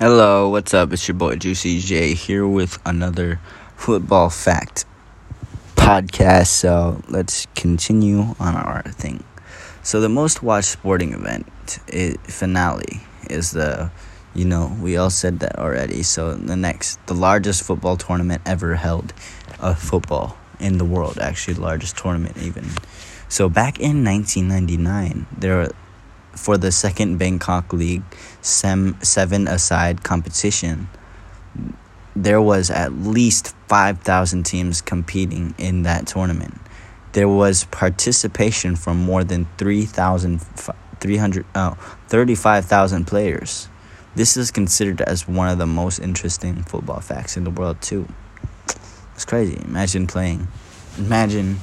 Hello, what's up? It's your boy Juicy J here with another football fact podcast. So let's continue on our thing. So the most watched sporting event is, finale is the, you know, we all said that already. So the next, the largest football tournament ever held, of football in the world, actually the largest tournament even. So back in 1999, there for the second Bangkok League sem- seven aside competition, there was at least 5,000 teams competing in that tournament. There was participation from more than 3,000, 300, oh, 35,000 players. This is considered as one of the most interesting football facts in the world, too. It's crazy. Imagine playing. Imagine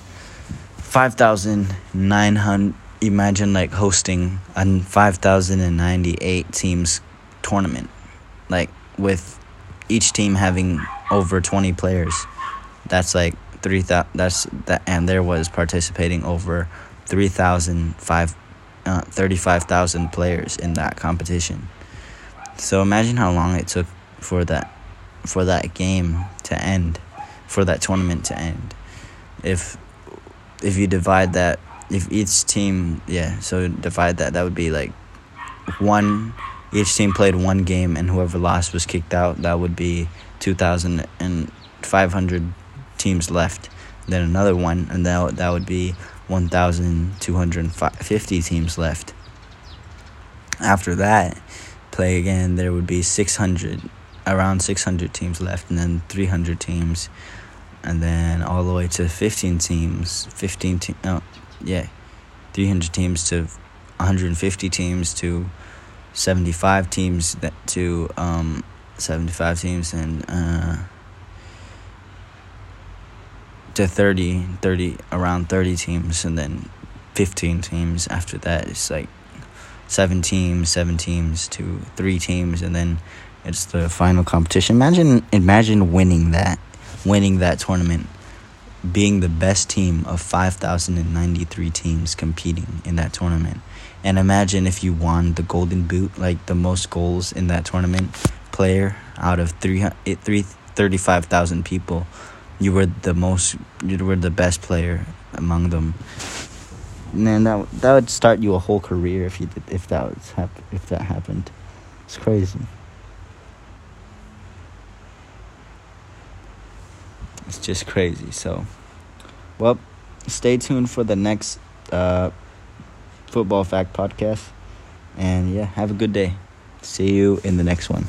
5,900 imagine like hosting a 5098 teams tournament like with each team having over 20 players. That's like 3000 that's that and there was participating over 3005 uh, 35,000 players in that competition. So imagine how long it took for that for that game to end for that tournament to end. If if you divide that if each team yeah so divide that that would be like one each team played one game and whoever lost was kicked out that would be 2500 teams left then another one and that, that would be 1250 teams left. After that play again there would be 600 around 600 teams left and then 300 teams and then all the way to 15 teams 15 te- no yeah, 300 teams to 150 teams to 75 teams that to um 75 teams and uh to 30 30 around 30 teams and then 15 teams after that. It's like seven teams seven teams to three teams and then it's the final competition. Imagine imagine winning that winning that tournament being the best team of 5,093 teams competing in that tournament. And imagine if you won the Golden Boot, like the most goals in that tournament player out of eh, 35,000 people. You were the most, you were the best player among them. Man, that that would start you a whole career if you did, if that was hap- if that happened. It's crazy. It's just crazy. So, well, stay tuned for the next uh, Football Fact podcast. And yeah, have a good day. See you in the next one.